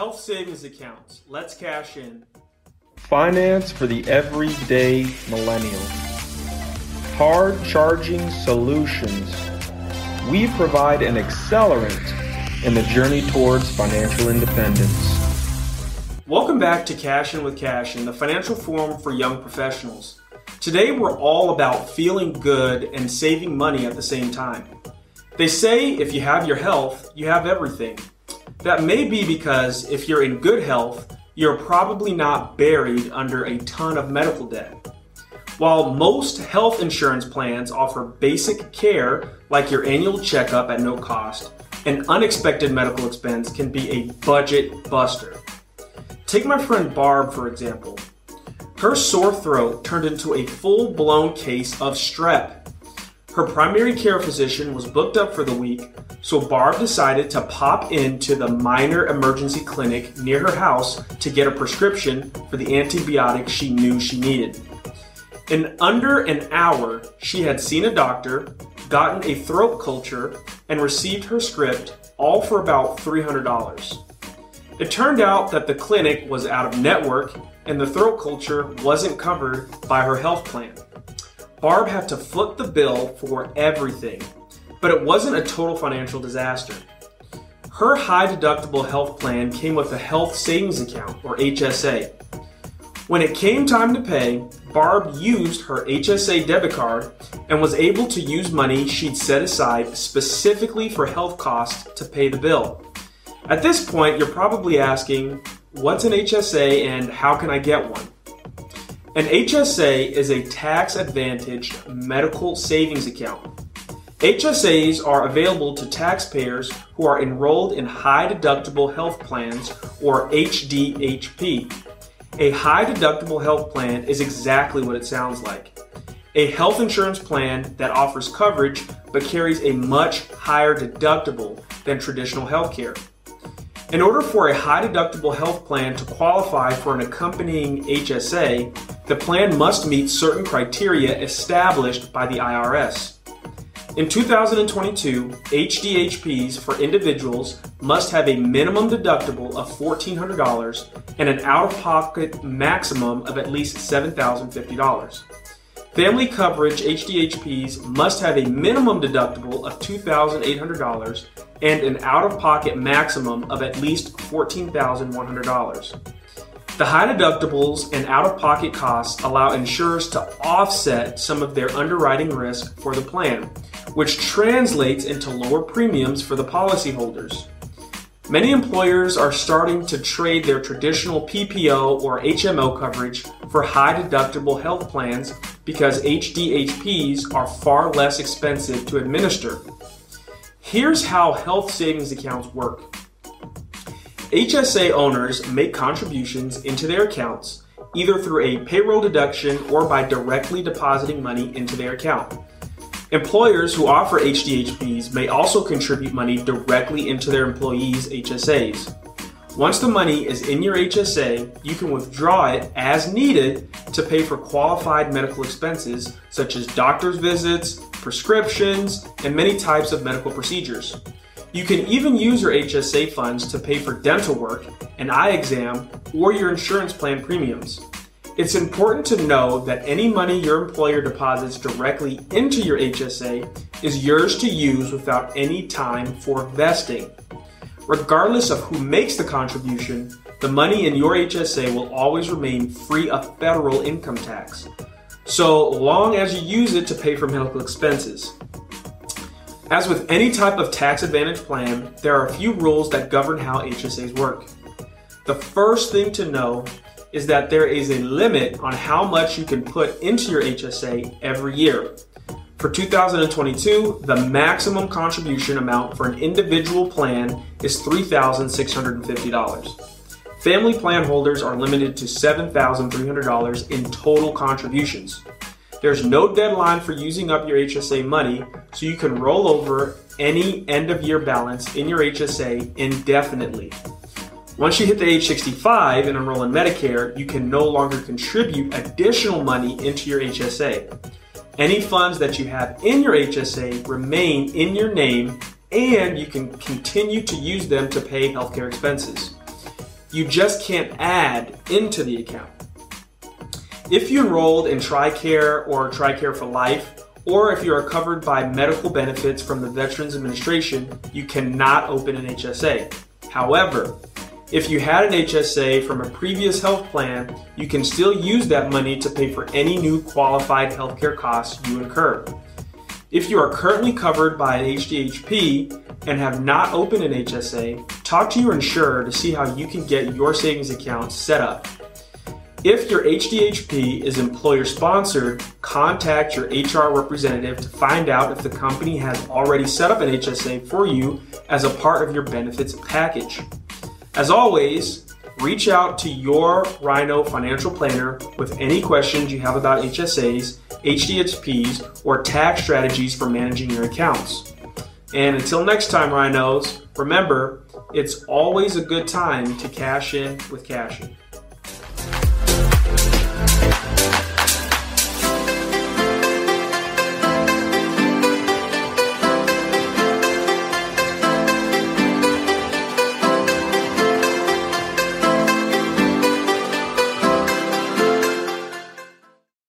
Health savings accounts. Let's cash in. Finance for the everyday millennial. Hard charging solutions. We provide an accelerant in the journey towards financial independence. Welcome back to Cash In with Cassian, the financial forum for young professionals. Today we're all about feeling good and saving money at the same time. They say if you have your health, you have everything. That may be because if you're in good health, you're probably not buried under a ton of medical debt. While most health insurance plans offer basic care like your annual checkup at no cost, an unexpected medical expense can be a budget buster. Take my friend Barb, for example. Her sore throat turned into a full blown case of strep. Her primary care physician was booked up for the week, so Barb decided to pop into the minor emergency clinic near her house to get a prescription for the antibiotic she knew she needed. In under an hour, she had seen a doctor, gotten a throat culture, and received her script, all for about $300. It turned out that the clinic was out of network and the throat culture wasn't covered by her health plan. Barb had to foot the bill for everything, but it wasn't a total financial disaster. Her high deductible health plan came with a health savings account, or HSA. When it came time to pay, Barb used her HSA debit card and was able to use money she'd set aside specifically for health costs to pay the bill. At this point, you're probably asking, what's an HSA and how can I get one? An HSA is a tax advantaged medical savings account. HSAs are available to taxpayers who are enrolled in high deductible health plans or HDHP. A high deductible health plan is exactly what it sounds like. A health insurance plan that offers coverage but carries a much higher deductible than traditional health care. In order for a high deductible health plan to qualify for an accompanying HSA, the plan must meet certain criteria established by the IRS. In 2022, HDHPs for individuals must have a minimum deductible of $1,400 and an out of pocket maximum of at least $7,050. Family coverage HDHPs must have a minimum deductible of $2,800 and an out of pocket maximum of at least $14,100. The high deductibles and out of pocket costs allow insurers to offset some of their underwriting risk for the plan, which translates into lower premiums for the policyholders. Many employers are starting to trade their traditional PPO or HMO coverage for high deductible health plans because HDHPs are far less expensive to administer. Here's how health savings accounts work. HSA owners make contributions into their accounts either through a payroll deduction or by directly depositing money into their account. Employers who offer HDHPs may also contribute money directly into their employees' HSAs. Once the money is in your HSA, you can withdraw it as needed to pay for qualified medical expenses such as doctor's visits, prescriptions, and many types of medical procedures. You can even use your HSA funds to pay for dental work, an eye exam, or your insurance plan premiums. It's important to know that any money your employer deposits directly into your HSA is yours to use without any time for vesting. Regardless of who makes the contribution, the money in your HSA will always remain free of federal income tax, so long as you use it to pay for medical expenses. As with any type of tax advantage plan, there are a few rules that govern how HSAs work. The first thing to know is that there is a limit on how much you can put into your HSA every year. For 2022, the maximum contribution amount for an individual plan is $3,650. Family plan holders are limited to $7,300 in total contributions. There's no deadline for using up your HSA money, so you can roll over any end of year balance in your HSA indefinitely. Once you hit the age 65 and enroll in Medicare, you can no longer contribute additional money into your HSA. Any funds that you have in your HSA remain in your name and you can continue to use them to pay healthcare expenses. You just can't add into the account. If you enrolled in TRICARE or TRICARE for Life, or if you are covered by medical benefits from the Veterans Administration, you cannot open an HSA. However, if you had an HSA from a previous health plan, you can still use that money to pay for any new qualified healthcare costs you incur. If you are currently covered by an HDHP and have not opened an HSA, talk to your insurer to see how you can get your savings account set up. If your HDHP is employer sponsored, contact your HR representative to find out if the company has already set up an HSA for you as a part of your benefits package. As always, reach out to your RINO financial planner with any questions you have about HSAs, HDHPs, or tax strategies for managing your accounts. And until next time, RINOs, remember, it's always a good time to cash in with Cassian. Thank you.